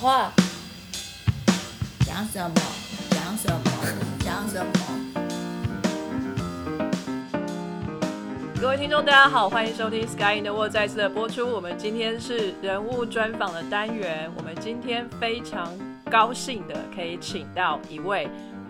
话，讲什么？讲什么？讲什么？各位听众，大家好，欢迎收听《Sky in the World》再次的播出。我们今天是人物专访的单元，我们今天非常高兴的可以请到一位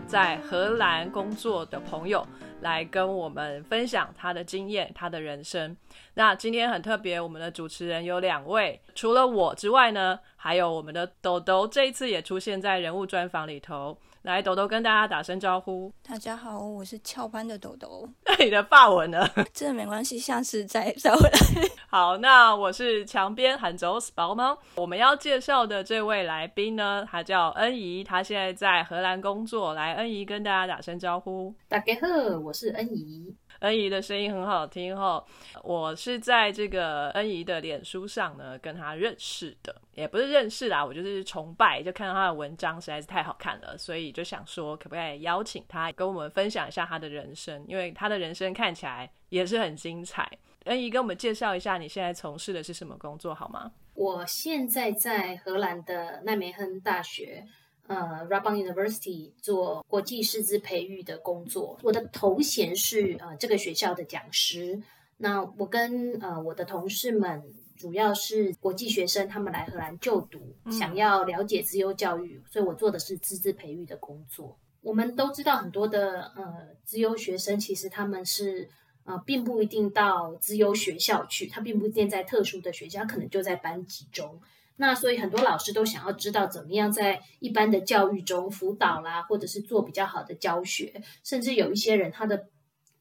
在荷兰工作的朋友。来跟我们分享他的经验，他的人生。那今天很特别，我们的主持人有两位，除了我之外呢，还有我们的豆豆，这一次也出现在人物专访里头。来，豆豆跟大家打声招呼。大家好，我是翘班的豆豆。那你的发文呢？这没关系，下次再再回来。好，那我是墙边喊走 s p 吗？我们要介绍的这位来宾呢，他叫恩怡，他现在在荷兰工作。来，恩怡跟大家打声招呼。大家好，我是恩怡。恩怡的声音很好听哈，我是在这个恩怡的脸书上呢跟她认识的，也不是认识啦，我就是崇拜，就看到她的文章实在是太好看了，所以就想说可不可以邀请她跟我们分享一下她的人生，因为她的人生看起来也是很精彩。恩怡跟我们介绍一下你现在从事的是什么工作好吗？我现在在荷兰的奈梅亨大学。呃 Rabban University 做国际师资培育的工作，我的头衔是呃这个学校的讲师。那我跟呃我的同事们主要是国际学生，他们来荷兰就读，想要了解资优教育，所以我做的是师资培育的工作。我们都知道很多的呃资优学生，其实他们是呃并不一定到资优学校去，他并不一定在特殊的学校，可能就在班级中。那所以很多老师都想要知道怎么样在一般的教育中辅导啦，或者是做比较好的教学，甚至有一些人他的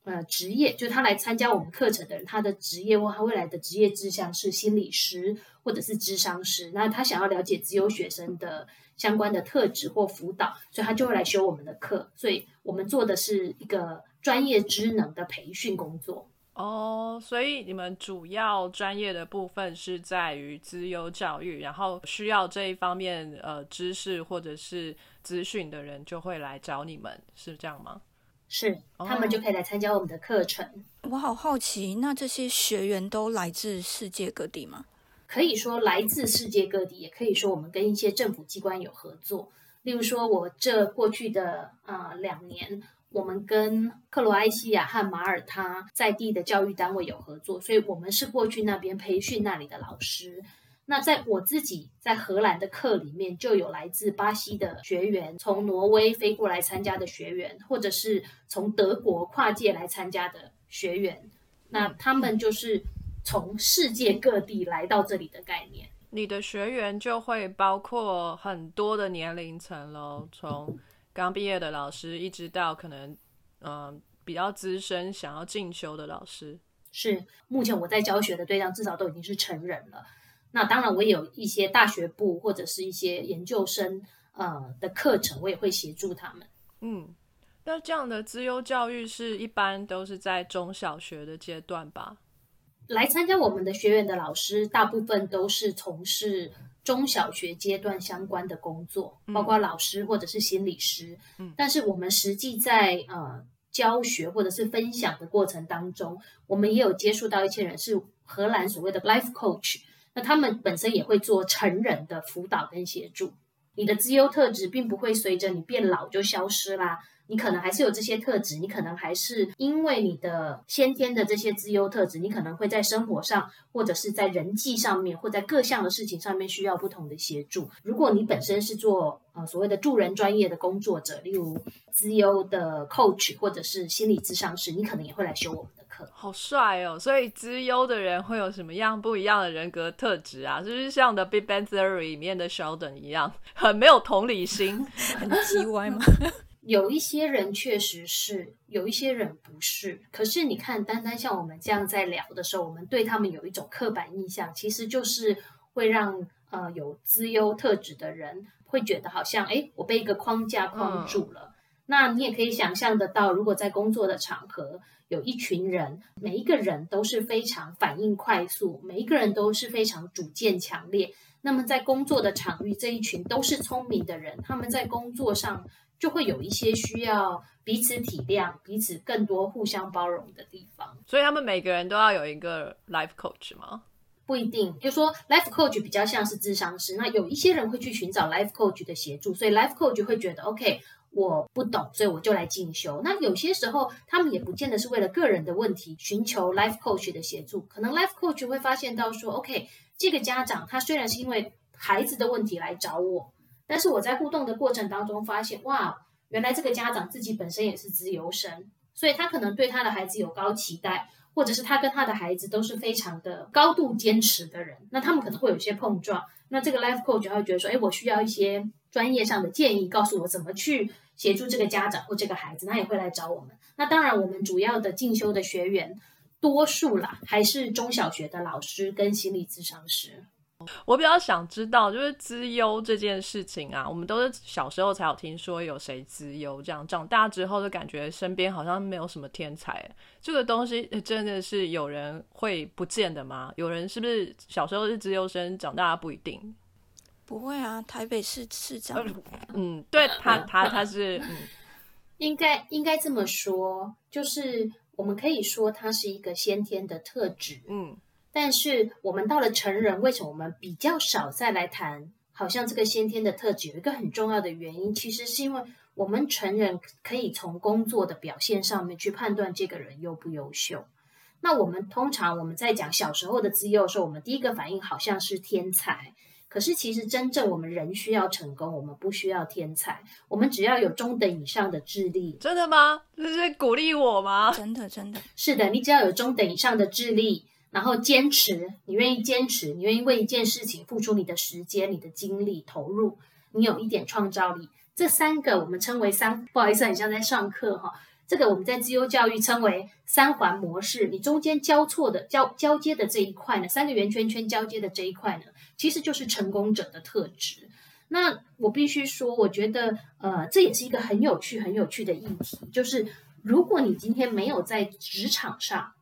呃职业，就他来参加我们课程的人，他的职业或他未来的职业志向是心理师或者是智商师，那他想要了解自由学生的相关的特质或辅导，所以他就会来修我们的课，所以我们做的是一个专业职能的培训工作。哦，所以你们主要专业的部分是在于资优教育，然后需要这一方面呃知识或者是资讯的人就会来找你们，是这样吗？是，他们就可以来参加我们的课程。我好好奇，那这些学员都来自世界各地吗？可以说来自世界各地，也可以说我们跟一些政府机关有合作。例如说，我这过去的呃两年。我们跟克罗埃西亚和马耳他在地的教育单位有合作，所以我们是过去那边培训那里的老师。那在我自己在荷兰的课里面，就有来自巴西的学员，从挪威飞过来参加的学员，或者是从德国跨界来参加的学员。那他们就是从世界各地来到这里的概念。你的学员就会包括很多的年龄层喽，从。刚毕业的老师，一直到可能，嗯，比较资深想要进修的老师，是目前我在教学的对象，至少都已经是成人了。那当然，我也有一些大学部或者是一些研究生，呃的课程，我也会协助他们。嗯，那这样的资优教育是一般都是在中小学的阶段吧？来参加我们的学员的老师，大部分都是从事。中小学阶段相关的工作，包括老师或者是心理师。嗯，但是我们实际在呃教学或者是分享的过程当中，我们也有接触到一些人是荷兰所谓的 life coach，那他们本身也会做成人的辅导跟协助。你的资优特质并不会随着你变老就消失啦。你可能还是有这些特质，你可能还是因为你的先天的这些资优特质，你可能会在生活上或者是在人际上面，或在各项的事情上面需要不同的协助。如果你本身是做呃所谓的助人专业的工作者，例如资优的 coach 或者是心理咨商师，你可能也会来修我们的课。好帅哦！所以资优的人会有什么样不一样的人格特质啊？就是像《The《Big Bang Theory》里面的 Sheldon 一样，很没有同理心，很叽歪吗？有一些人确实是，有一些人不是。可是你看，单单像我们这样在聊的时候，我们对他们有一种刻板印象，其实就是会让呃有资优特质的人会觉得好像，哎，我被一个框架框住了。那你也可以想象得到，如果在工作的场合，有一群人，每一个人都是非常反应快速，每一个人都是非常主见强烈。那么在工作的场域，这一群都是聪明的人，他们在工作上。就会有一些需要彼此体谅、彼此更多互相包容的地方。所以他们每个人都要有一个 life coach 吗？不一定，就说 life coach 比较像是智商师，那有一些人会去寻找 life coach 的协助，所以 life coach 会觉得 OK，我不懂，所以我就来进修。那有些时候他们也不见得是为了个人的问题寻求 life coach 的协助，可能 life coach 会发现到说 OK，这个家长他虽然是因为孩子的问题来找我，但是我在互动的过程当中发现，哇，原来这个家长自己本身也是资优生，所以他可能对他的孩子有高期待。或者是他跟他的孩子都是非常的高度坚持的人，那他们可能会有一些碰撞。那这个 life coach 就会觉得说，哎，我需要一些专业上的建议，告诉我怎么去协助这个家长或这个孩子，他也会来找我们。那当然，我们主要的进修的学员，多数啦还是中小学的老师跟心理咨商师。我比较想知道，就是资优这件事情啊，我们都是小时候才有听说有谁资优，这样长大之后就感觉身边好像没有什么天才。这个东西真的是有人会不见的吗？有人是不是小时候是资优生，长大不一定？不会啊，台北市市长，嗯，对他，他他是，应该应该这么说，就是我们可以说他是一个先天的特质，嗯。但是我们到了成人，为什么我们比较少再来谈？好像这个先天的特质有一个很重要的原因，其实是因为我们成人可以从工作的表现上面去判断这个人优不优秀。那我们通常我们在讲小时候的自幼的时候，我们第一个反应好像是天才。可是其实真正我们人需要成功，我们不需要天才，我们只要有中等以上的智力。真的吗？这是鼓励我吗？真的真的是的，你只要有中等以上的智力。然后坚持，你愿意坚持，你愿意为一件事情付出你的时间、你的精力投入，你有一点创造力，这三个我们称为三，不好意思，很像在上课哈。这个我们在自由教育称为三环模式，你中间交错的交交接的这一块呢，三个圆圈圈交接的这一块呢，其实就是成功者的特质。那我必须说，我觉得呃，这也是一个很有趣、很有趣的议题，就是如果你今天没有在职场上，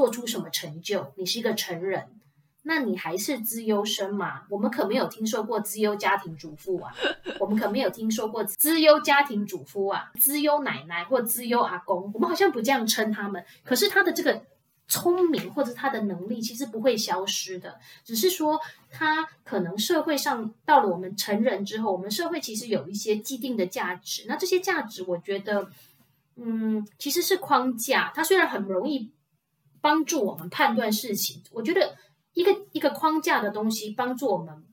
做出什么成就？你是一个成人，那你还是资优生吗？我们可没有听说过资优家庭主妇啊，我们可没有听说过资优家庭主妇啊，资优奶奶或资优阿公，我们好像不这样称他们。可是他的这个聪明或者他的能力其实不会消失的，只是说他可能社会上到了我们成人之后，我们社会其实有一些既定的价值。那这些价值，我觉得，嗯，其实是框架。它虽然很容易。帮助我们判断事情，我觉得一个一个框架的东西帮助我们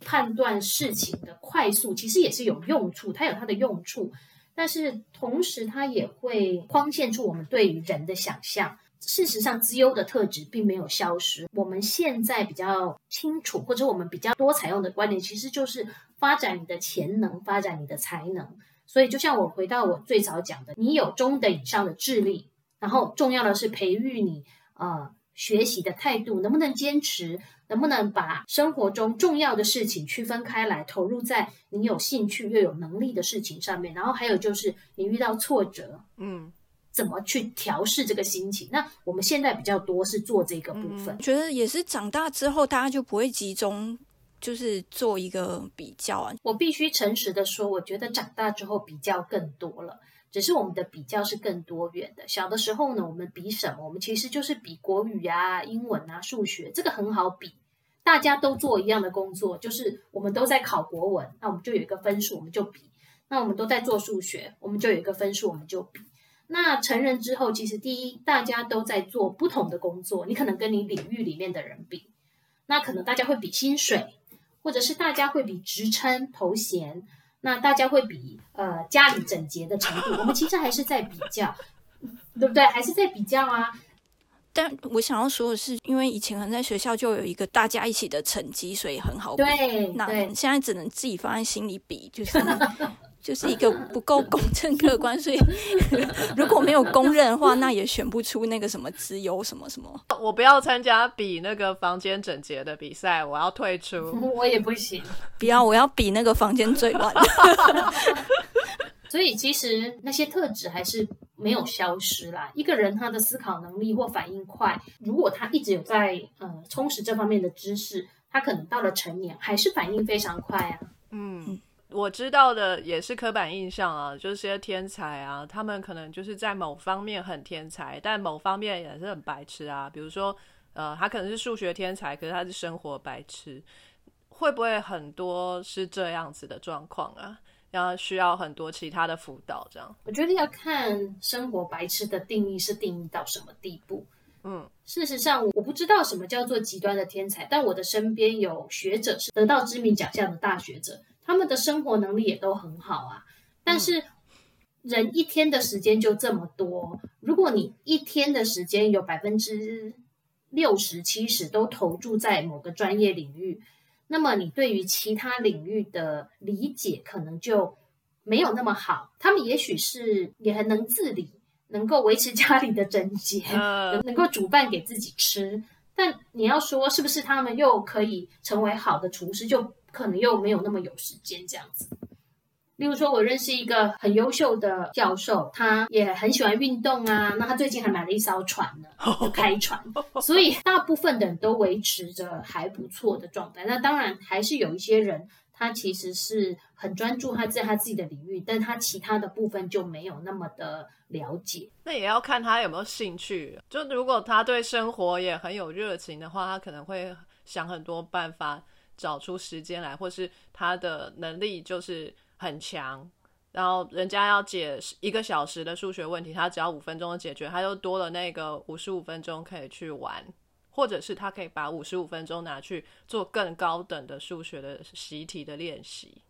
判断事情的快速，其实也是有用处，它有它的用处。但是同时，它也会框限出我们对于人的想象。事实上，资优的特质并没有消失。我们现在比较清楚，或者我们比较多采用的观点，其实就是发展你的潜能，发展你的才能。所以，就像我回到我最早讲的，你有中等以上的智力。然后重要的是培育你呃学习的态度，能不能坚持，能不能把生活中重要的事情区分开来，投入在你有兴趣又有能力的事情上面。然后还有就是你遇到挫折，嗯，怎么去调试这个心情？那我们现在比较多是做这个部分，觉得也是长大之后大家就不会集中就是做一个比较啊。我必须诚实的说，我觉得长大之后比较更多了。只是我们的比较是更多元的。小的时候呢，我们比什么？我们其实就是比国语啊、英文啊、数学，这个很好比。大家都做一样的工作，就是我们都在考国文，那我们就有一个分数，我们就比。那我们都在做数学，我们就有一个分数，我们就比。那成人之后，其实第一，大家都在做不同的工作，你可能跟你领域里面的人比，那可能大家会比薪水，或者是大家会比职称、头衔。那大家会比呃家里整洁的程度，我们其实还是在比较，对不对？还是在比较啊。但我想要说的是，因为以前可能在学校就有一个大家一起的成绩，所以很好比。对，那现在只能自己放在心里比，就是。就是一个不够公正 客观，所以 如果没有公认的话，那也选不出那个什么资优什么什么。我不要参加比那个房间整洁的比赛，我要退出。我也不行，不要，我要比那个房间最乱。所以其实那些特质还是没有消失啦。一个人他的思考能力或反应快，如果他一直有在呃充实这方面的知识，他可能到了成年还是反应非常快啊。嗯。我知道的也是刻板印象啊，就是些天才啊，他们可能就是在某方面很天才，但某方面也是很白痴啊。比如说，呃，他可能是数学天才，可是他是生活白痴，会不会很多是这样子的状况啊？要需要很多其他的辅导，这样。我觉得要看生活白痴的定义是定义到什么地步。嗯，事实上，我不知道什么叫做极端的天才，但我的身边有学者是得到知名奖项的大学者，他们的生活能力也都很好啊。但是，人一天的时间就这么多，如果你一天的时间有百分之六十、七十都投注在某个专业领域，那么你对于其他领域的理解可能就没有那么好。他们也许是也很能自理，能够维持家里的整洁，呃，能够煮饭给自己吃。但你要说是不是他们又可以成为好的厨师，就可能又没有那么有时间这样子。例如说，我认识一个很优秀的教授，他也很喜欢运动啊。那他最近还买了一艘船呢，就开船。所以大部分的人都维持着还不错的状态。那当然还是有一些人，他其实是很专注他在他自己的领域，但他其他的部分就没有那么的了解。那也要看他有没有兴趣。就如果他对生活也很有热情的话，他可能会想很多办法找出时间来，或是他的能力就是很强。然后人家要解一个小时的数学问题，他只要五分钟解决，他就多了那个五十五分钟可以去玩，或者是他可以把五十五分钟拿去做更高等的数学的习题的练习。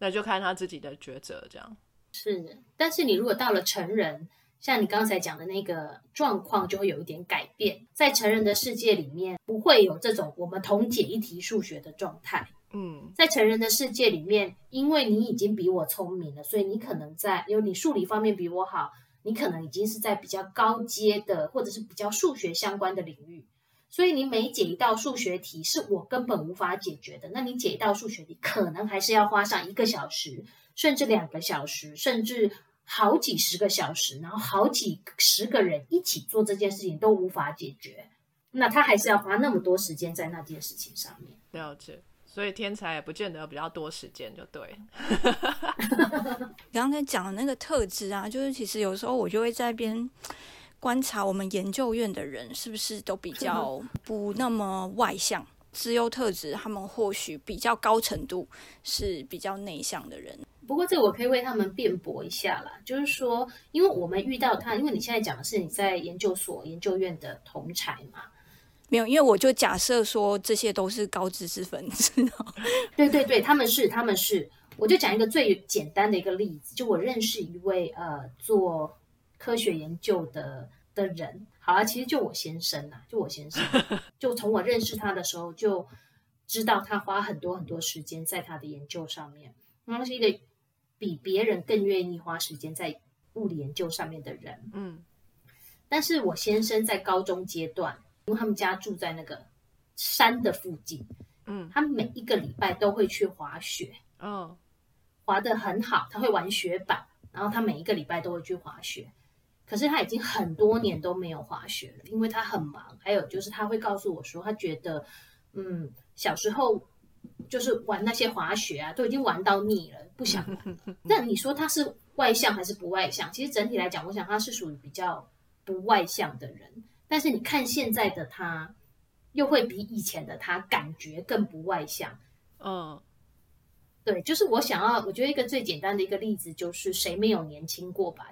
那就看他自己的抉择，这样。是，但是你如果到了成人，像你刚才讲的那个状况，就会有一点改变。在成人的世界里面，不会有这种我们同解一题数学的状态。嗯在成人的世界里面，因为你已经比我聪明了，所以你可能在，因为你数理方面比我好，你可能已经是在比较高阶的，或者是比较数学相关的领域。所以你每解一道数学题是我根本无法解决的，那你解一道数学题可能还是要花上一个小时，甚至两个小时，甚至好几十个小时，然后好几十个人一起做这件事情都无法解决，那他还是要花那么多时间在那件事情上面。了解。所以天才也不见得比较多时间，就对。刚才讲的那个特质啊，就是其实有时候我就会在边观察我们研究院的人是不是都比较 不那么外向，资优特质他们或许比较高程度是比较内向的人。不过这个我可以为他们辩驳一下啦，就是说，因为我们遇到他，因为你现在讲的是你在研究所、研究院的同才嘛，没有，因为我就假设说这些都是高知识分子，对对对，他们是他们是，我就讲一个最简单的一个例子，就我认识一位呃做科学研究的的人，好啊，其实就我先生啊，就我先生，就从我认识他的时候就知道他花很多很多时间在他的研究上面，然后是一个比别人更愿意花时间在物理研究上面的人，嗯但是我先生在高中阶段，因为他们家住在那个山的附近，嗯他每一个礼拜都会去滑雪，哦滑得很好，他会玩雪板，然后他每一个礼拜都会去滑雪。可是他已经很多年都没有滑雪了，因为他很忙。还有就是他会告诉我说，他觉得，嗯，小时候就是玩那些滑雪啊，都已经玩到腻了，不想玩。那你说他是外向还是不外向？其实整体来讲，我想他是属于比较不外向的人。但是你看现在的他，又会比以前的他感觉更不外向。嗯对，就是我想要，我觉得一个最简单的一个例子就是谁没有年轻过吧？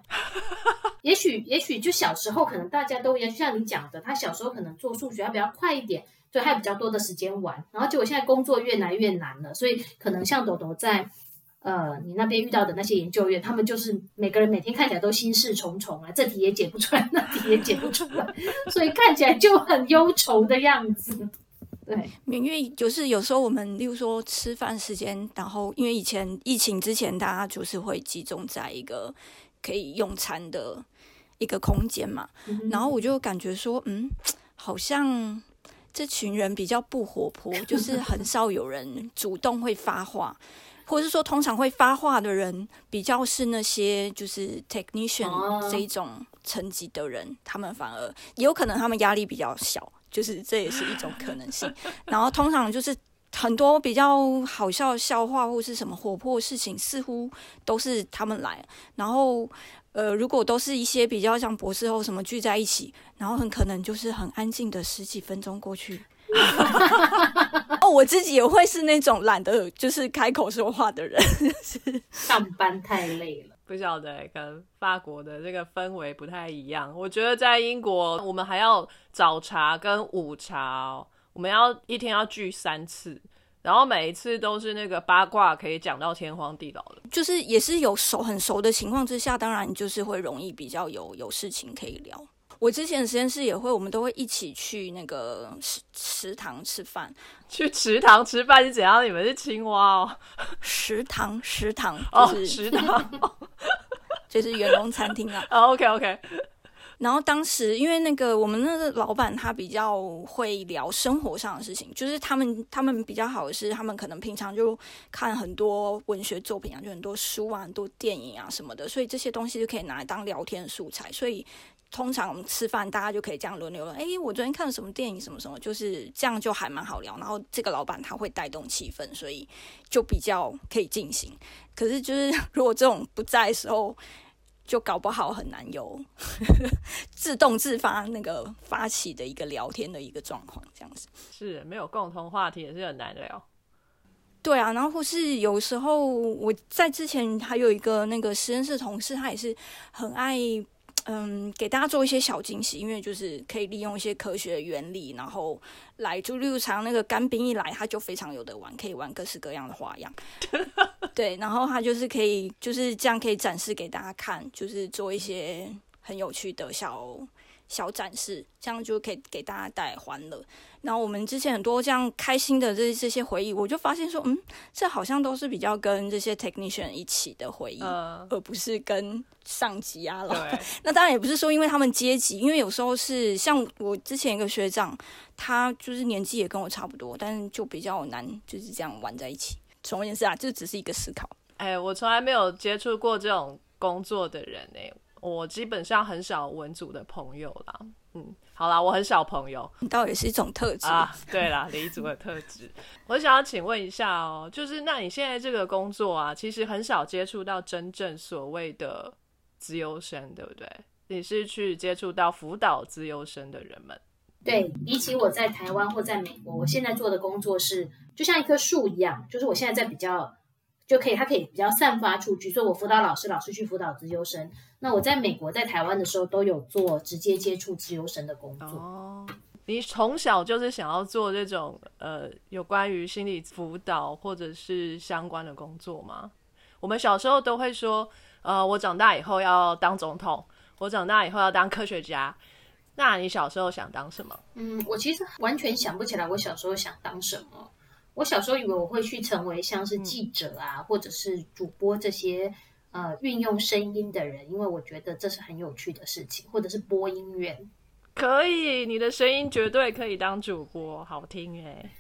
也许，也许就小时候可能大家都一样，就像你讲的，他小时候可能做数学他比较快一点，所以他有比较多的时间玩。然后结果现在工作越来越难了，所以可能像朵朵在呃你那边遇到的那些研究员，他们就是每个人每天看起来都心事重重啊，这题也解不出来，那题也解不出来，所以看起来就很忧愁的样子。对，因为就是有时候我们，例如说吃饭时间，然后因为以前疫情之前，大家就是会集中在一个可以用餐的一个空间嘛，然后我就感觉说，嗯，好像这群人比较不活泼，就是 很少有人主动会发话。或者是说，通常会发话的人，比较是那些就是 technician 哦这一种层级的人，他们反而也有可能他们压力比较小，就是这也是一种可能性。然后通常就是很多比较好笑的笑话或是什么活泼事情，似乎都是他们来。然后，呃，如果都是一些比较像博士后什么聚在一起，然后很可能就是很安静的十几分钟过去。哦，我自己也会是那种懒得就是开口说话的人，上班太累了。不晓得跟法国的这个氛围不太一样。我觉得在英国，我们还要早茶跟午茶，哦我们要一天要聚三次，然后每一次都是那个八卦可以讲到天荒地老的。就是也是有熟很熟的情况之下，当然就是会容易比较有有事情可以聊。我之前实验室也会，我们都会一起去那个食 食堂吃饭。去食堂吃饭是怎样？你们是青蛙哦？食堂，食堂哦，食堂 就是员工餐厅啊。哦，OK OK。然后当时因为那个我们那个老板他比较会聊生活上的事情，就是他们他们比较好的是，他们可能平常就看很多文学作品啊，就很多书啊，很多电影啊什么的，所以这些东西就可以拿来当聊天素材，所以。通常我们吃饭，大家就可以这样轮流了。哎，我昨天看了什么电影，什么什么，就是这样就还蛮好聊。然后这个老板他会带动气氛，所以就比较可以进行。可是就是如果这种不在的时候，就搞不好很难有 自动自发那个发起的一个聊天的一个状况，这样子是没有共同话题也是很难聊。对啊，然后或是有时候我在之前还有一个那个实验室同事，他也是很爱。嗯，给大家做一些小惊喜，因为就是可以利用一些科学原理，然后来就例如常那个干冰一来，它就非常有的玩，可以玩各式各样的花样。对，然后它就是可以就是这样可以展示给大家看，就是做一些很有趣的小小展示，这样就可以给大家带来欢乐。然后我们之前很多这样开心的这这些回忆，我就发现说，嗯，这好像都是比较跟这些 technician 一起的回忆，而不是跟上级啊了。那当然也不是说因为他们阶级，因为有时候是像我之前一个学长，他就是年纪也跟我差不多，但是就比较难就是这样玩在一起。总而言之啊，这只是一个思考。哎，我从来没有接触过这种工作的人呢，我基本上很少文组的朋友啦。嗯。好啦，我很少朋友，倒也是一种特质啊。对啦，离族的特质。我想要请问一下哦，就是那你现在这个工作啊，其实很少接触到真正所谓的资优生，对不对？你是去接触到辅导资优生的人们。对比起我在台湾或在美国，我现在做的工作是就像一棵树一样，就是我现在在比较。就可以，它可以比较散发出去。所以我辅导老师，老师去辅导自优生。那我在美国、在台湾的时候，都有做直接接触自优生的工作。哦，你从小就是想要做这种呃有关于心理辅导或者是相关的工作吗？我们小时候都会说，呃，我长大以后要当总统，我长大以后要当科学家。那你小时候想当什么？嗯，我其实完全想不起来我小时候想当什么。我小时候以为我会去成为像是记者啊，或者是主播这些呃运用声音的人，因为我觉得这是很有趣的事情，或者是播音员。可以，你的声音绝对可以当主播，好听哎。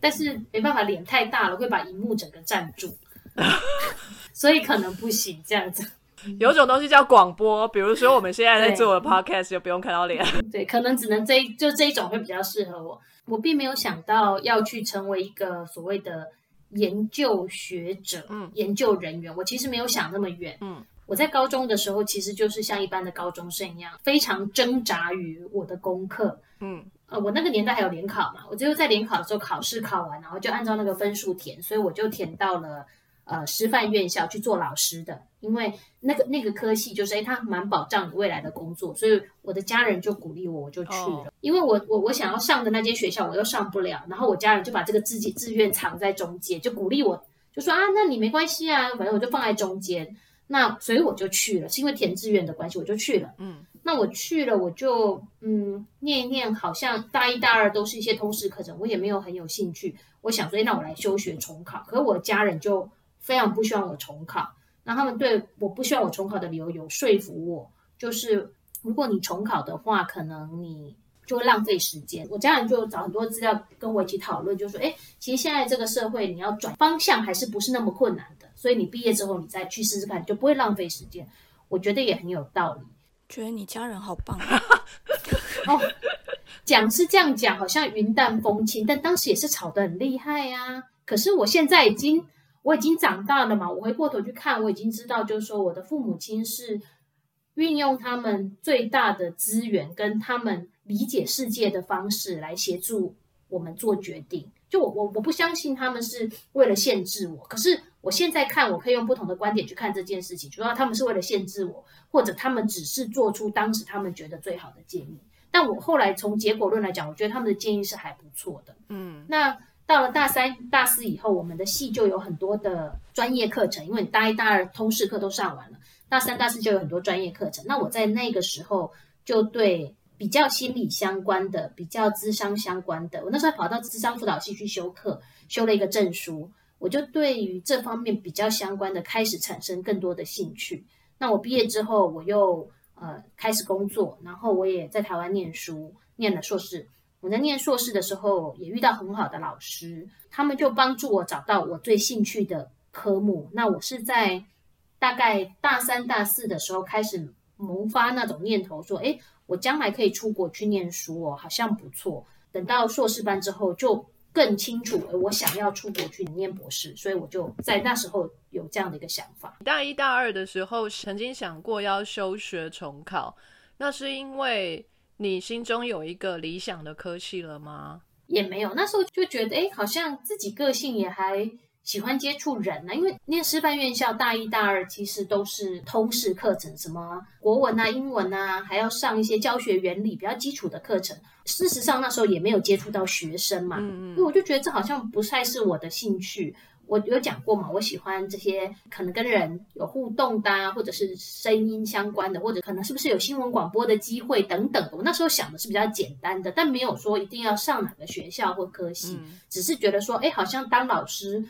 但是没办法，脸太大了会把荧幕整个占住，所以可能不行这样子。有种东西叫广播，比如说我们现在在做的 podcast 就不用看到脸。对，可能只能这就这一种会比较适合我。我并没有想到要去成为一个所谓的研究学者、研究人员。我其实没有想那么远。嗯，我在高中的时候，其实就是像一般的高中生一样，非常挣扎于我的功课。嗯，呃，我那个年代还有联考嘛，我只有在联考的时候考试考完，然后就按照那个分数填，所以我就填到了。呃，师范院校去做老师的，因为那个那个科系就是，哎，他蛮保障你未来的工作，所以我的家人就鼓励我，我就去了。因为我我我想要上的那间学校我又上不了，然后我家人就把这个自己志愿藏在中间，就鼓励我，就说啊，那你没关系啊，反正我就放在中间。那所以我就去了，是因为填志愿的关系，我就去了。嗯，那我去了，我就嗯念一念，好像大一大二都是一些通识课程，我也没有很有兴趣。我想说，那我来休学重考，可是我家人就。非常不希望我重考，那他们对我不希望我重考的理由有说服我，就是如果你重考的话，可能你就会浪费时间。我家人就找很多资料跟我一起讨论，就说：哎，其实现在这个社会你要转方向还是不是那么困难的，所以你毕业之后你再去试试看，就不会浪费时间。我觉得也很有道理。觉得你家人好棒 哦，讲是这样讲，好像云淡风轻，但当时也是吵得很厉害呀、可是我现在已经我已经长大了嘛，我回过头去看，我已经知道，就是说我的父母亲是运用他们最大的资源跟他们理解世界的方式来协助我们做决定。就我我我不相信他们是为了限制我，可是我现在看，我可以用不同的观点去看这件事情。主要他们是为了限制我，或者他们只是做出当时他们觉得最好的建议。但我后来从结果论来讲，我觉得他们的建议是还不错的。嗯，那到了大三、大四以后，我们的系就有很多的专业课程，因为你大一、大二通识课都上完了，大三、大四就有很多专业课程。那我在那个时候就对比较心理相关的、比较智商相关的，我那时候还跑到智商辅导系去修课，修了一个证书，我就对于这方面比较相关的开始产生更多的兴趣。那我毕业之后，我又呃开始工作，然后我也在台湾念书，念了硕士。我在念硕士的时候，也遇到很好的老师，他们就帮助我找到我最兴趣的科目。那我是在大概大三、大四的时候开始萌发那种念头，说：“诶，我将来可以出国去念书哦，好像不错。”等到硕士班之后，就更清楚，我想要出国去念博士，所以我就在那时候有这样的一个想法。大一大二的时候曾经想过要休学重考，那是因为你心中有一个理想的科系了吗？也没有，那时候就觉得，哎，好像自己个性也还喜欢接触人呢、因为念师范院校大一、大二其实都是通识课程，什么国文啊、英文啊，还要上一些教学原理比较基础的课程。事实上那时候也没有接触到学生嘛，嗯因为我就觉得这好像不太是我的兴趣。我有讲过嘛，我喜欢这些可能跟人有互动的、啊，或者是声音相关的，或者可能是不是有新闻广播的机会等等的。我那时候想的是比较简单的，但没有说一定要上哪个学校或科系，嗯只是觉得说，哎，好像当老师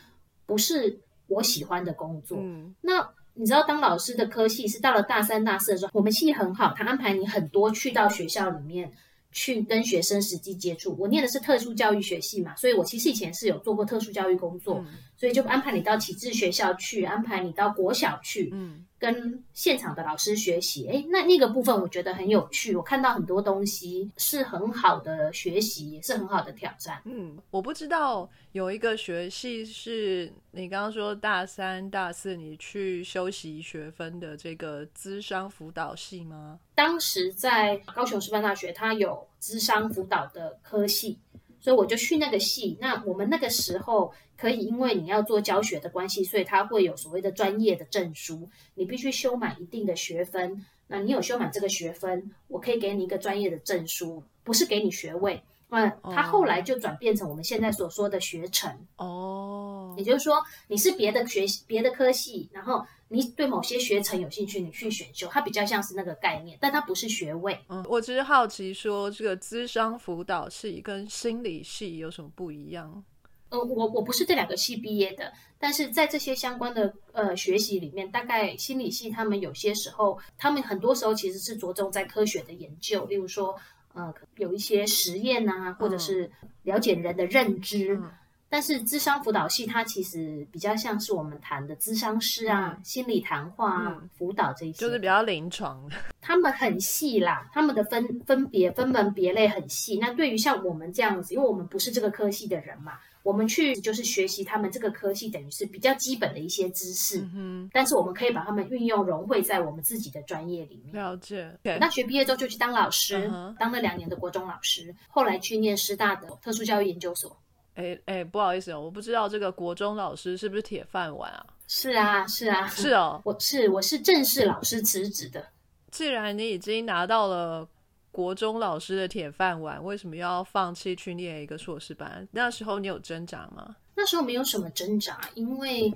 不是我喜欢的工作。嗯那你知道，当老师的科系是到了大三、大四的时候，我们系很好，他安排你很多去到学校里面去跟学生实际接触。我念的是特殊教育学系嘛，所以我其实以前是有做过特殊教育工作，嗯所以就安排你到启智学校去，安排你到国小去，嗯跟现场的老师学习。诶，那那个部分我觉得很有趣，我看到很多东西是很好的学习，也是很好的挑战。嗯，我不知道有一个学系是你刚刚说大三、大四你去修习学分的这个资商辅导系吗？当时在高雄师范大学，它有资商辅导的科系，所以我就去那个系。那我们那个时候可以，因为你要做教学的关系，所以他会有所谓的专业的证书，你必须修满一定的学分。那你有修满这个学分，我可以给你一个专业的证书，不是给你学位。那他后来就转变成我们现在所说的学程。哦也，就是说，你是别的学别的科系，然后你对某些学程有兴趣，你去选修，它比较像是那个概念，但它不是学位。嗯，我只是好奇说这个资商辅导系跟心理系有什么不一样？呃，我我不是这两个系毕业的，但是在这些相关的呃学习里面，大概心理系他们有些时候，他们很多时候其实是着重在科学的研究，例如说呃有一些实验啊，或者是了解人的认知。嗯但是智商辅导系它其实比较像是我们谈的智商师啊、嗯心理谈话啊、嗯辅导这一些，就是比较临床的。他们很细啦，他们的分分别分门别类很细。那对于像我们这样子，因为我们不是这个科系的人嘛，我们去就是学习他们这个科系，等于是比较基本的一些知识，嗯但是我们可以把他们运用融汇在我们自己的专业里，面。了解。对，那学毕业之后就去当老师当了两年的国中老师，后来去念师大的特殊教育研究所。哎哎，不好意思哦，我不知道这个国中老师是不是铁饭碗啊？是啊，是啊，是哦，我是我是正式老师辞职的。既然你已经拿到了国中老师的铁饭碗，为什么要放弃去念一个硕士班？那时候你有挣扎吗？那时候没有什么挣扎，因为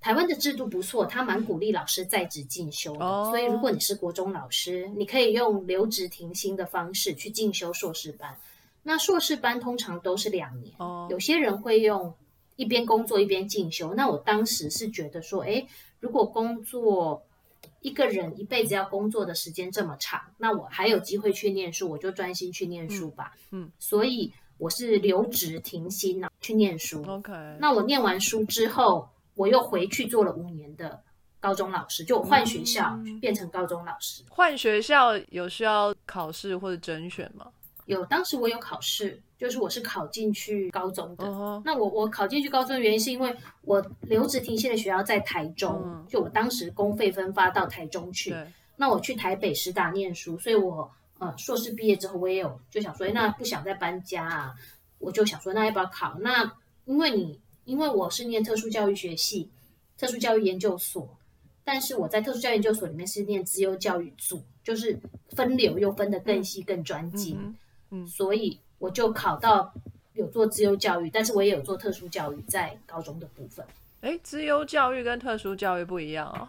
台湾的制度不错，他蛮鼓励老师在职进修的。哦所以如果你是国中老师，你可以用留职停薪的方式去进修硕士班。那硕士班通常都是两年，哦有些人会用一边工作一边进修。那我当时是觉得说，诶，如果工作一个人一辈子要工作的时间这么长，那我还有机会去念书，我就专心去念书吧。嗯嗯所以我是留职停薪啊，去念书。OK，那我念完书之后，我又回去做了五年的高中老师，就换学校、嗯变成高中老师。换学校有需要考试或者甄选吗？有，当时我有考试，就是我是考进去高中的。哦那我我考进去高中的原因是因为我留职停薪的学校在台中，嗯就我当时公费分发到台中去。那我去台北师大念书，所以我呃硕士毕业之后，我也有就想说，诶那不想再搬家啊，我就想说，那要不要考？那因为你因为我是念特殊教育学系，特殊教育研究所，但是我在特殊教育研究所里面是念资优教育组，就是分流又分得更细、更专精，嗯嗯所以我就考到有做资优教育，但是我也有做特殊教育在高中的部分。哎，资优教育跟特殊教育不一样哦。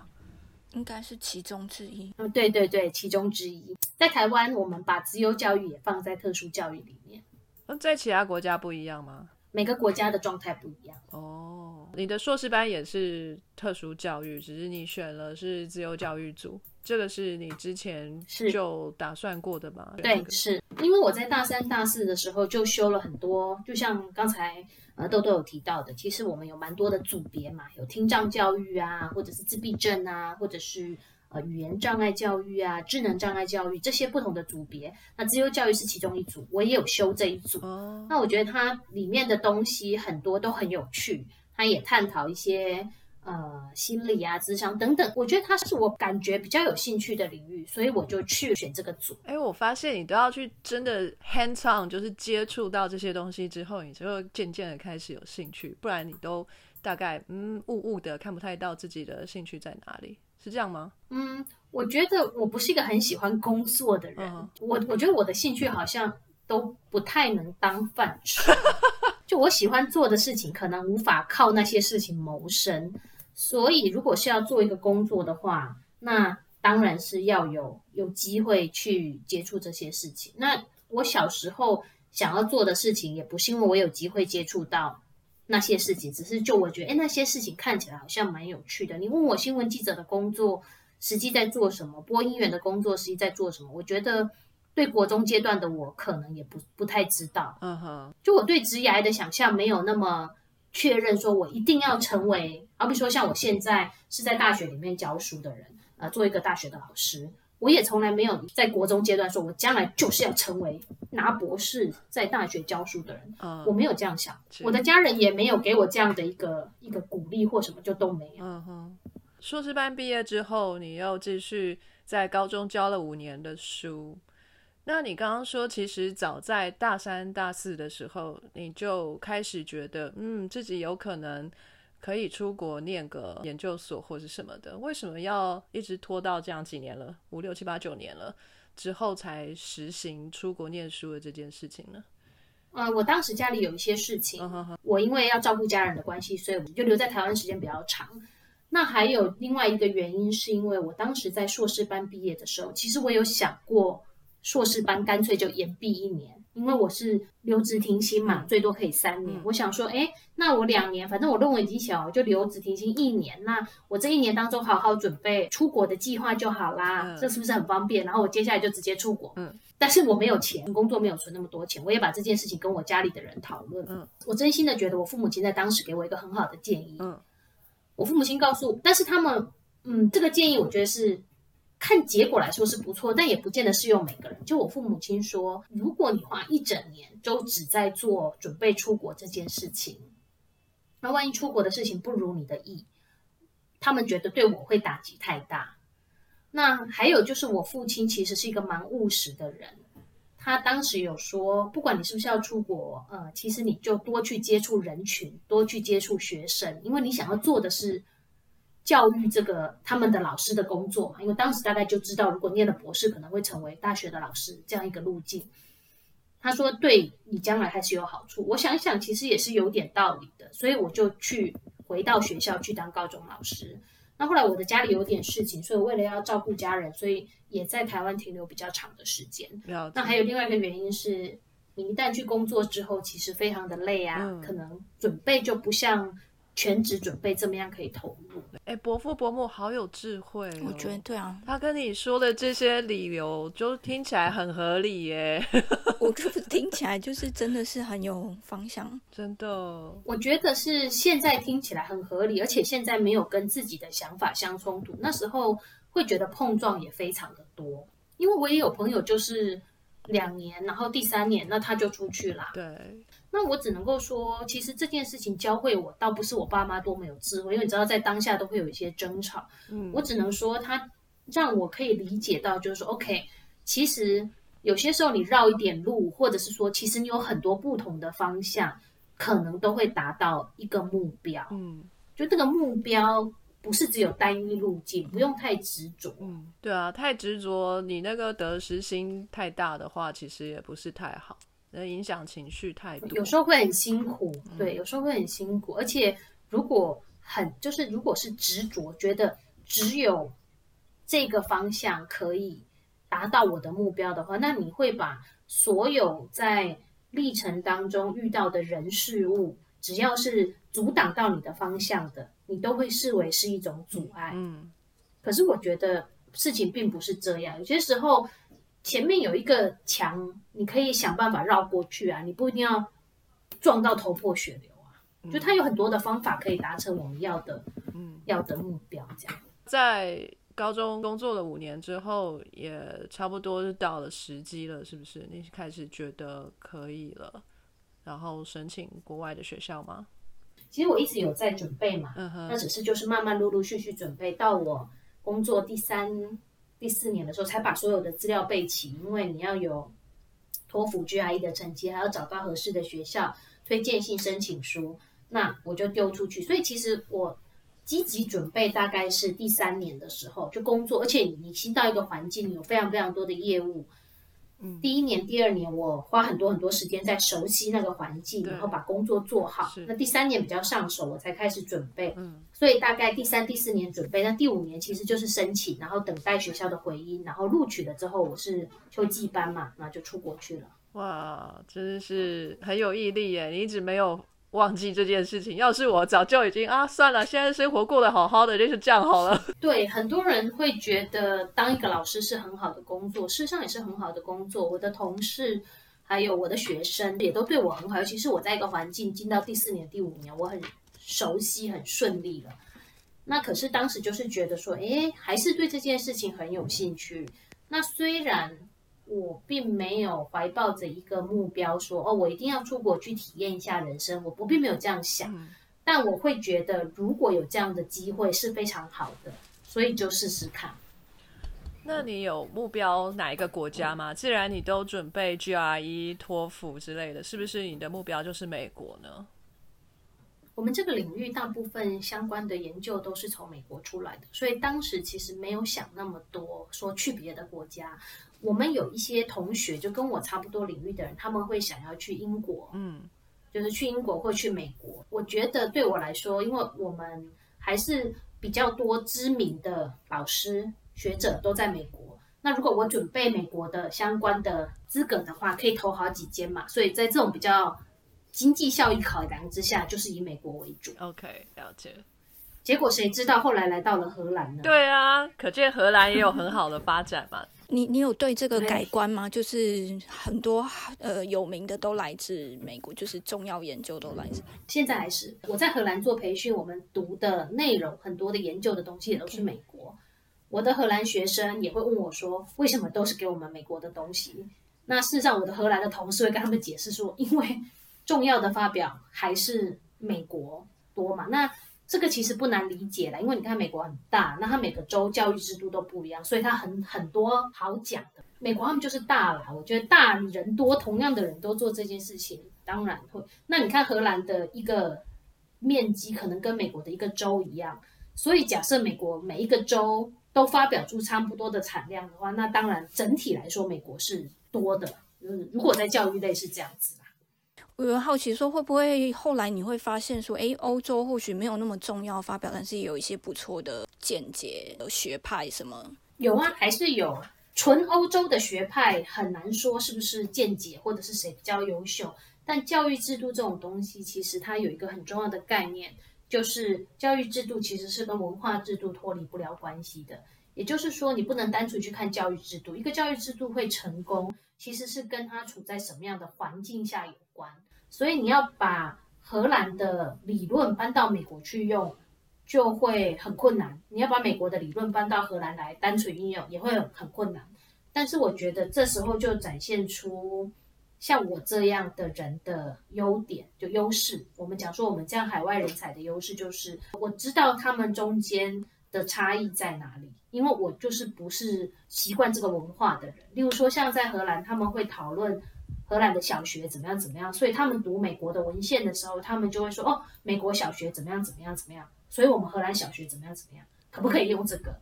应该是其中之一。嗯，对对对，其中之一。在台湾，我们把资优教育也放在特殊教育里面，那在其他国家不一样吗？每个国家的状态不一样。哦，你的硕士班也是特殊教育，只是你选了是自由教育组，这个是你之前是就打算过的吗？对，是因为我在大三、大四的时候就修了很多，就像刚才呃豆豆有提到的，其实我们有蛮多的组别嘛，有听障教育啊，或者是自闭症啊，或者是呃语言障碍教育啊、智能障碍教育这些不同的组别。那自由教育是其中一组，我也有修这一组。哦，那我觉得它里面的东西很多都很有趣，它也探讨一些呃心理啊、智商等等。我觉得它是我感觉比较有兴趣的领域，所以我就去选这个组。哎，我发现你都要去真的 hands on，就是接触到这些东西之后，你就会渐渐的开始有兴趣，不然你都大概嗯雾雾的看不太到自己的兴趣在哪里，是这样吗？嗯，我觉得我不是一个很喜欢工作的人，嗯我我觉得我的兴趣好像都不太能当饭吃。就我喜欢做的事情，可能无法靠那些事情谋生。所以，如果是要做一个工作的话，那当然是要有有机会去接触这些事情。那我小时候想要做的事情，也不是因为我有机会接触到那些事情，只是就我觉得，哎，那些事情看起来好像蛮有趣的。你问我新闻记者的工作实际在做什么，播音员的工作实际在做什么，我觉得对国中阶段的我可能也不不太知道。嗯哼，就我对职涯的想象没有那么确认，说我一定要成为，好比说像我现在是在大学里面教书的人，呃，做一个大学的老师，我也从来没有在国中阶段说我将来就是要成为拿博士在大学教书的人，嗯，我没有这样想，我的家人也没有给我这样的一个一个鼓励或什么，就都没有。嗯哼，硕士班毕业之后，你又继续在高中教了五年的书。那你刚刚说，其实早在大三、大四的时候，你就开始觉得，嗯，自己有可能可以出国念个研究所或是什么的。为什么要一直拖到这样几年了，五六七八九年了之后才实行出国念书的这件事情呢？呃，我当时家里有一些事情，我因为要照顾家人的关系，所以我就留在台湾时间比较长。那还有另外一个原因，是因为我当时在硕士班毕业的时候，其实我有想过硕士班干脆就延毕一年，因为我是留职停薪嘛，最多可以三年。嗯我想说，哎，那我两年，反正我论文已经写好，我就留职停薪一年。那我这一年当中好好准备出国的计划就好啦，嗯这是不是很方便？然后我接下来就直接出国。嗯。但是我没有钱，工作没有存那么多钱，我也把这件事情跟我家里的人讨论。嗯，我真心的觉得我父母亲在当时给我一个很好的建议。嗯，我父母亲告诉，但是他们，嗯，这个建议我觉得是看结果来说是不错，但也不见得适用每个人。就我父母亲说，如果你花一整年都只在做准备出国这件事情，那万一出国的事情不如你的意，他们觉得对我会打击太大。那还有就是，我父亲其实是一个蛮务实的人，他当时有说，不管你是不是要出国，呃，其实你就多去接触人群，多去接触学生，因为你想要做的是教育这个他们的老师的工作嘛。因为当时大概就知道，如果念了博士，可能会成为大学的老师这样一个路径。他说对你将来还是有好处。我想想，其实也是有点道理的，所以我就去回到学校去当高中老师。那后来我的家里有点事情，所以我为了要照顾家人，所以也在台湾停留比较长的时间。那还有另外一个原因是，你一旦去工作之后，其实非常的累啊，嗯可能准备就不像全职准备这么样可以投入。哎，伯父伯母好有智慧、哦，我觉得对啊，他跟你说的这些理由，就听起来很合理耶，我觉得听起来就是真的是很有方向。真的。我觉得是现在听起来很合理，而且现在没有跟自己的想法相冲突。那时候会觉得碰撞也非常的多，因为我也有朋友就是两年，然后第三年那他就出去啦。对，那我只能够说，其实这件事情教会我，倒不是我爸妈多么有智慧，因为你知道在当下都会有一些争吵。嗯，我只能说，他让我可以理解到，就是说，OK，其实有些时候你绕一点路，或者是说，其实你有很多不同的方向，可能都会达到一个目标。嗯就这个目标不是只有单一路径，不用太执着。嗯，对啊，太执着，你那个得失心太大的话，其实也不是太好，能影响情绪太多。有时候会很辛苦，对，有时候会很辛苦，而且如果很就是如果是执着，觉得只有这个方向可以达到我的目标的话，那你会把所有在历程当中遇到的人事物，只要是阻挡到你的方向的，你都会视为是一种阻碍。嗯可是我觉得事情并不是这样，有些时候前面有一个墙，你可以想办法绕过去啊，你不一定要撞到头破血流啊。就它有很多的方法可以达成我们要的嗯，要的目标，这样。在高中工作了五年之后，也差不多是到了时机了，是不是？你开始觉得可以了，然后申请国外的学校吗？其实我一直有在准备嘛，嗯哼，那只是就是慢慢陆陆续续准备，到我工作第三、第四年的时候，才把所有的资料备齐。因为你要有托福、GRE 的成绩，还要找到合适的学校、推荐信申请书，那我就丢出去。所以其实我积极准备大概是第三年的时候就工作，而且你新到一个环境，有非常非常多的业务。嗯第一年、第二年，我花很多很多时间在熟悉那个环境，然后把工作做好。那第三年比较上手，我才开始准备。嗯所以大概第三、第四年准备，那第五年其实就是申请，然后等待学校的回音，然后录取了之后，我是秋季班嘛，然后就出国去了。哇，真是很有毅力耶！你一直没有忘记这件事情。要是我早就已经啊，算了，现在生活过得好好的，就是这样好了。对，很多人会觉得当一个老师是很好的工作，事实上也是很好的工作。我的同事还有我的学生也都对我很好，尤其是我在一个环境进到第四年、第五年，我很熟悉、很顺利了。那可是当时就是觉得说，诶，还是对这件事情很有兴趣。那虽然我并没有怀抱着一个目标说，哦，我一定要出国去体验一下人生，我不并没有这样想。嗯但我会觉得，如果有这样的机会是非常好的，所以就试试看。那你有目标哪一个国家吗？既然你都准备 GRE、托福之类的，是不是你的目标就是美国呢？我们这个领域大部分相关的研究都是从美国出来的，所以当时其实没有想那么多，说去别的国家。我们有一些同学就跟我差不多领域的人，他们会想要去英国，嗯就是去英国或去美国。我觉得对我来说，因为我们还是比较多知名的老师学者都在美国。那如果我准备美国的相关的资格的话，可以投好几间嘛。所以在这种比较经济效益考量之下，就是以美国为主。，OK，了解。结果谁知道后来来到了荷兰呢？对啊，可见荷兰也有很好的发展嘛。你你有对这个改观吗？就是很多呃有名的都来自美国，就是重要研究都来自。现在还是我在荷兰做培训，我们读的内容很多的研究的东西也都是美国。我的荷兰学生也会问我说，为什么都是给我们美国的东西？那事实上，我的荷兰的同事会跟他们解释说，因为重要的发表还是美国多嘛。那这个其实不难理解啦，因为你看美国很大，那它每个州教育制度都不一样，所以它很很多好讲的。美国他们就是大啦，我觉得大人多，同样的人都做这件事情，当然会。那你看荷兰的一个面积可能跟美国的一个州一样，所以假设美国每一个州都发表出差不多的产量的话，那当然整体来说美国是多的。嗯如果在教育类是这样子，我有好奇说，会不会后来你会发现说，诶，欧洲或许没有那么重要发表，但是也有一些不错的见解、学派什么。有啊，还是有。纯欧洲的学派很难说是不是见解或者是谁比较优秀，但教育制度这种东西，其实它有一个很重要的概念，就是教育制度其实是跟文化制度脱离不了关系的。也就是说，你不能单纯去看教育制度，一个教育制度会成功，其实是跟它处在什么样的环境下有关。所以你要把荷兰的理论搬到美国去用，就会很困难。你要把美国的理论搬到荷兰来单纯应用，也会很困难。但是我觉得这时候就展现出像我这样的人的优点，就优势。我们讲说我们这样海外人才的优势，就是我知道他们中间的差异在哪里，因为我就是不是习惯这个文化的人。例如说，像在荷兰，他们会讨论荷兰的小学怎么样怎么样，所以他们读美国的文献的时候，他们就会说哦，美国小学怎么样怎么样怎么样，所以我们荷兰小学怎么样怎么样，可不可以用这个？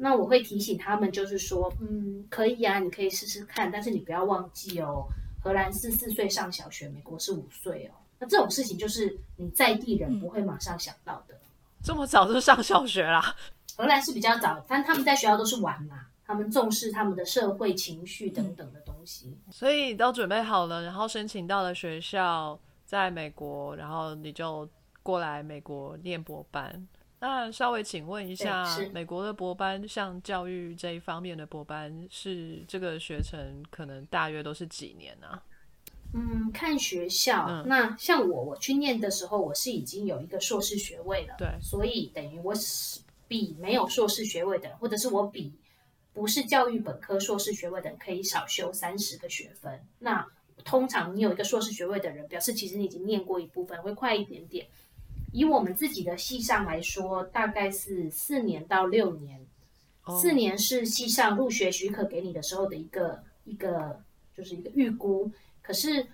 那我会提醒他们，就是说，嗯，可以啊，你可以试试看，但是你不要忘记哦，荷兰是四岁上小学，美国是五岁哦。那这种事情就是你在地人不会马上想到的。这么早就上小学啦？荷兰是比较早，但他们在学校都是玩嘛，他们重视他们的社会情绪等等的东西。所以都准备好了，然后申请到了学校，在美国，然后你就过来美国念博班。那稍微请问一下，美国的博班，像教育这一方面的博班，是这个学程可能大约都是几年呢？嗯，看学校。那像我，我去念的时候，我是已经有一个硕士学位了，对，所以等于我是比没有硕士学位的，或者是我比不是教育本科硕士学位的人可以少修三十个学分。那通常你有一个硕士学位的人，表示其实你已经念过一部分，会快一点点。以我们自己的系上来说，大概是四年到六年。四年是系上入学许可给你的时候的一个一个，就是一个预估。可是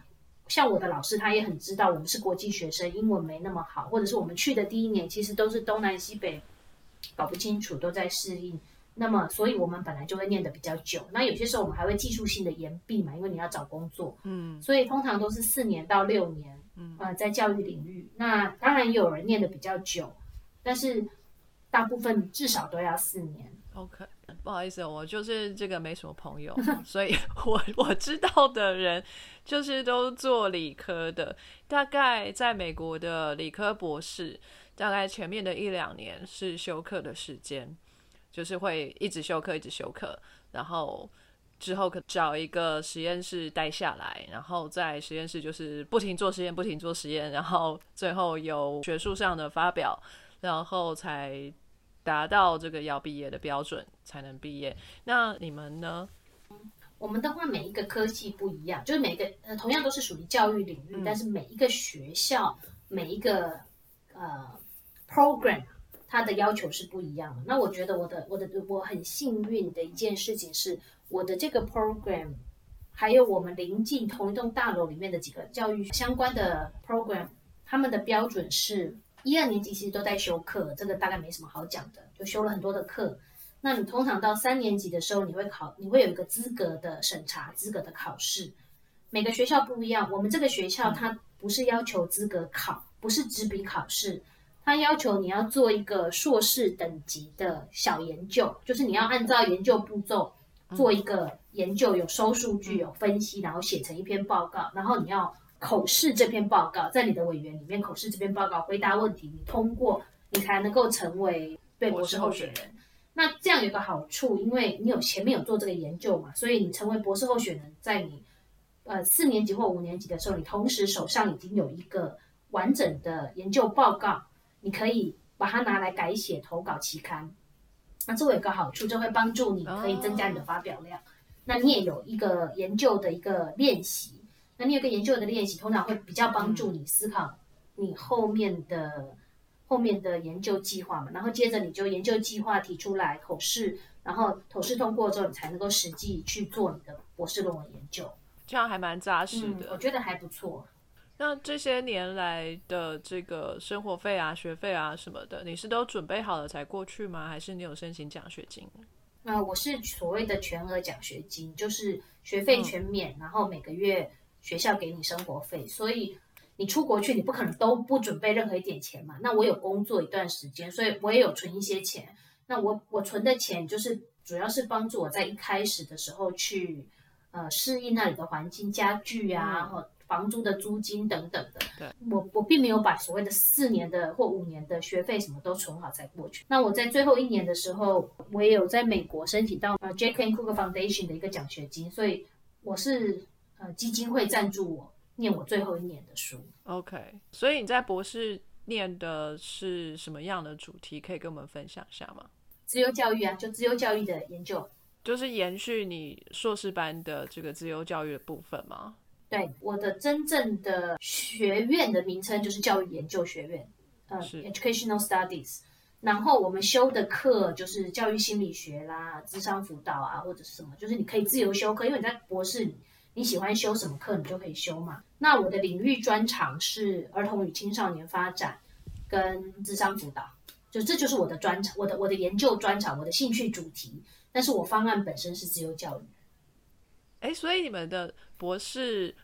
像我的老师，他也很知道我们是国际学生，英文没那么好，或者是我们去的第一年其实都是东南西北搞不清楚，都在适应。那么，所以我们本来就会念的比较久。那有些时候我们还会技术性的延毕嘛，因为你要找工作。嗯。所以通常都是四年到六年。嗯，呃，在教育领域，那当然有人念的比较久，但是大部分至少都要四年。OK，不好意思，我就是这个没什么朋友，所以我我知道的人就是都做理科的，大概在美国的理科博士，大概前面的一两年是休课的时间，就是会一直休课，一直休课，然后。之后可找一个实验室待下来，然后在实验室就是不停做实验，不停做实验，然后最后有学术上的发表，然后才达到这个要毕业的标准才能毕业。那你们呢？我们的话，每一个科技不一样，就是每个呃同样都是属于教育领域，但是每一个学校每一个呃 program 它的要求是不一样的。那我觉得我的我的我很幸运的一件事情是。我的这个 program，还有我们临近同一栋大楼里面的几个教育相关的 program，他们的标准是一二年级其实都在修课，这个大概没什么好讲的，就修了很多的课。那你通常到三年级的时候，你会考，你会有一个资格的审查，资格的考试。每个学校不一样，我们这个学校它不是要求资格考，不是纸笔考试，它要求你要做一个硕士等级的小研究，就是你要按照研究步骤。做一个研究，有收数据，有分析，然后写成一篇报告，然后你要口试这篇报告，在你的委员里面口试这篇报告，回答问题，你通过，你才能够成为对博士候选人。那这样有个好处，因为你有前面有做这个研究嘛，所以你成为博士候选人，在你呃四年级或五年级的时候，你同时手上已经有一个完整的研究报告，你可以把它拿来改写投稿期刊。那这有一个好处，就会帮助你可以增加你的发表量。那你也有一个研究的一个练习。那你有个研究的练习，通常会比较帮助你思考你后面的后面的研究计划嘛。然后接着你就研究计划提出来口试，然后口试通过之后，你才能够实际去做你的博士论文研究。这样还蛮扎实的，我觉得还不错。那这些年来的这个生活费啊、学费啊什么的，你是都准备好了才过去吗？还是你有申请奖学金？那我是所谓的全额奖学金，就是学费全免，然后每个月学校给你生活费。所以你出国去，你不可能都不准备任何一点钱嘛。那我有工作一段时间，所以我也有存一些钱。那我我存的钱就是主要是帮助我在一开始的时候去呃适应那里的环境、家具啊，或。房租的租金等等的，对我我并没有把所谓的四年的或五年的学费什么都存好才过去。那我在最后一年的时候，我也有在美国申请到呃 Jack and Cook Foundation 的一个奖学金，所以我是呃基金会赞助我念我最后一年的书。OK，所以你在博士念的是什么样的主题？可以跟我们分享一下吗？自由教育啊，就自由教育的研究。就是延续你硕士班的这个自由教育的部分吗？对，我的真正的学院的名称就是教育研究学院，呃，Educational Studies。然后我们修的课就是教育心理学啦、智商辅导啊，或者是什么，就是你可以自由修课，因为你在博士，你喜欢修什么课，你就可以修嘛。那我的领域专长是儿童与青少年发展跟智商辅导，就这就是我的专长，我的我的研究专长，我的兴趣主题。但是我方案本身是自由教育。哎，所以你们的博士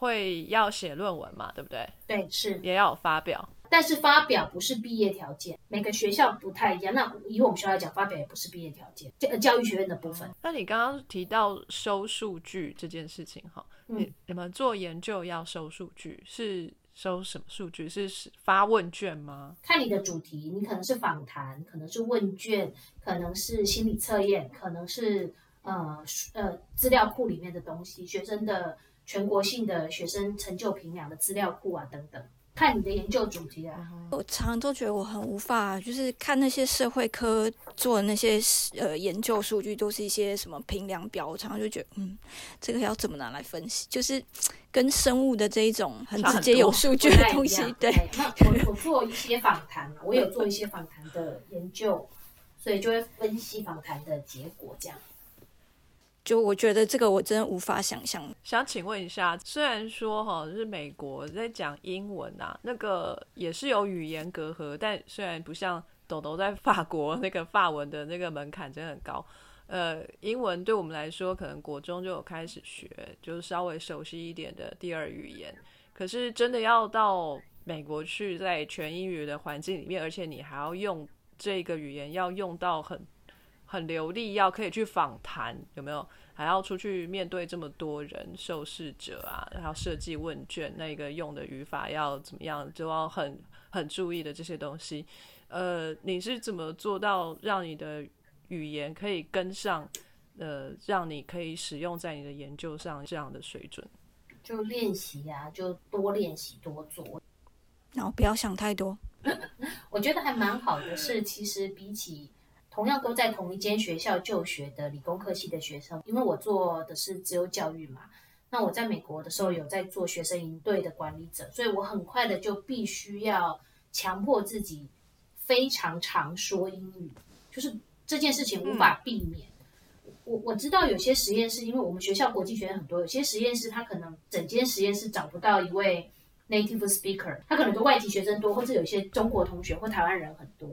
会要写论文嘛？对不对？对，是。也要有发表。但是发表不是毕业条件，每个学校不太一样。那以我们学校来讲，发表也不是毕业条件。教教育学院的部分，那你刚刚提到收数据这件事情，哈，你你们做研究要收数据，是收什么数据？是发问卷吗？看你的主题，你可能是访谈，可能是问卷，可能是心理测验，可能是呃呃资料库里面的东西，学生的全国性的学生成就评量的资料库啊等等。看你的研究主题啊，我常常都觉得我很无法，就是看那些社会科做的那些呃研究数据，都是一些什么评量表，我常常就觉得，嗯，这个要怎么拿来分析？就是跟生物的这一种很直接有数据的东西，对。那我我做一些访谈 我有做一些访谈的研究，所以就会分析访谈的结果这样。就我觉得这个我真的无法想象。想请问一下，虽然说哈是美国在讲英文啊，那个也是有语言隔阂，但虽然不像豆豆在法国那个法文的那个门槛真的很高。呃，英文对我们来说，可能国中就有开始学，就是稍微熟悉一点的第二语言。可是真的要到美国去，在全英语的环境里面，而且你还要用这个语言，要用到很。很流利，要可以去访谈，有没有？还要出去面对这么多人受试者啊，然后设计问卷，那个用的语法要怎么样，就要很很注意的这些东西。呃，你是怎么做到让你的语言可以跟上？呃，让你可以使用在你的研究上这样的水准？就练习啊，就多练习多做，然后不要想太多。我觉得还蛮好的，是其实比起。同样都在同一间学校就学的理工科系的学生，因为我做的是自由教育嘛，那我在美国的时候有在做学生营队的管理者，所以我很快的就必须要强迫自己非常常说英语，就是这件事情无法避免。我我知道有些实验室，因为我们学校国际学院很多，有些实验室他可能整间实验室找不到一位 native speaker，他可能就外籍学生多，或者有些中国同学或台湾人很多。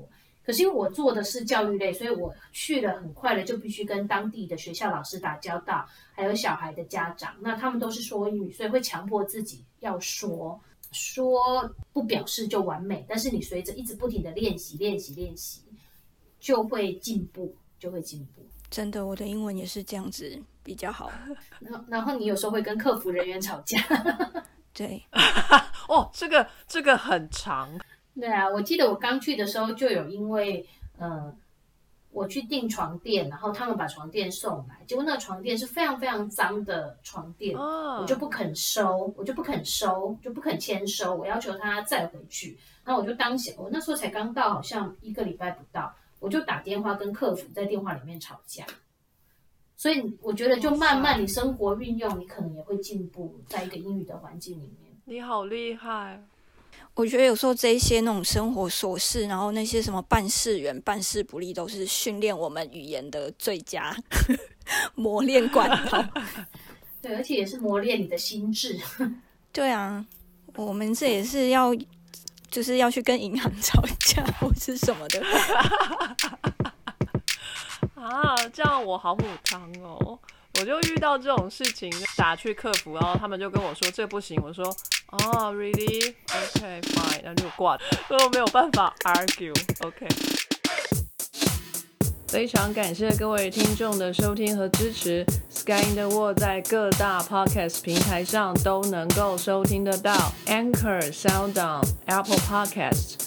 可是因为我做的是教育类，所以我去了很快的就必须跟当地的学校老师打交道，还有小孩的家长，那他们都是说英语，所以会强迫自己要说，说不表示就完美，但是你随着一直不停的练习，练习，练习，就会进步，就会进步。真的，我的英文也是这样子比较好。然后，然后你有时候会跟客服人员吵架。对，哦，这个这个很长。对啊，我记得我刚去的时候就有因为，呃，我去订床垫，然后他们把床垫送来，结果那个床垫是非常非常脏的床垫，我就不肯收，我就不肯收，就不肯签收，我要求他再回去。那我就当时，我那时候才刚到，好像一个礼拜不到，我就打电话跟客服在电话里面吵架。所以我觉得，就慢慢你生活运用，你可能也会进步，在一个英语的环境里面。你好厉害。我觉得有时候这一些那种生活琐事，然后那些什么办事员办事不力，都是训练我们语言的最佳 磨练管道。对，而且也是磨练你的心智。对啊，我们这也是要，就是要去跟银行吵架或是什么的。啊，这样我好母汤哦。我就遇到这种事情，打去客服，然后他们就跟我说这不行。我说哦，really？OK，fine，那就挂了，所以我没有办法 argue。OK，非常感谢各位听众的收听和支持。Sky in the World 在各大 podcast 平台上都能够收听得到，Anchor、SoundOn、Apple Podcasts。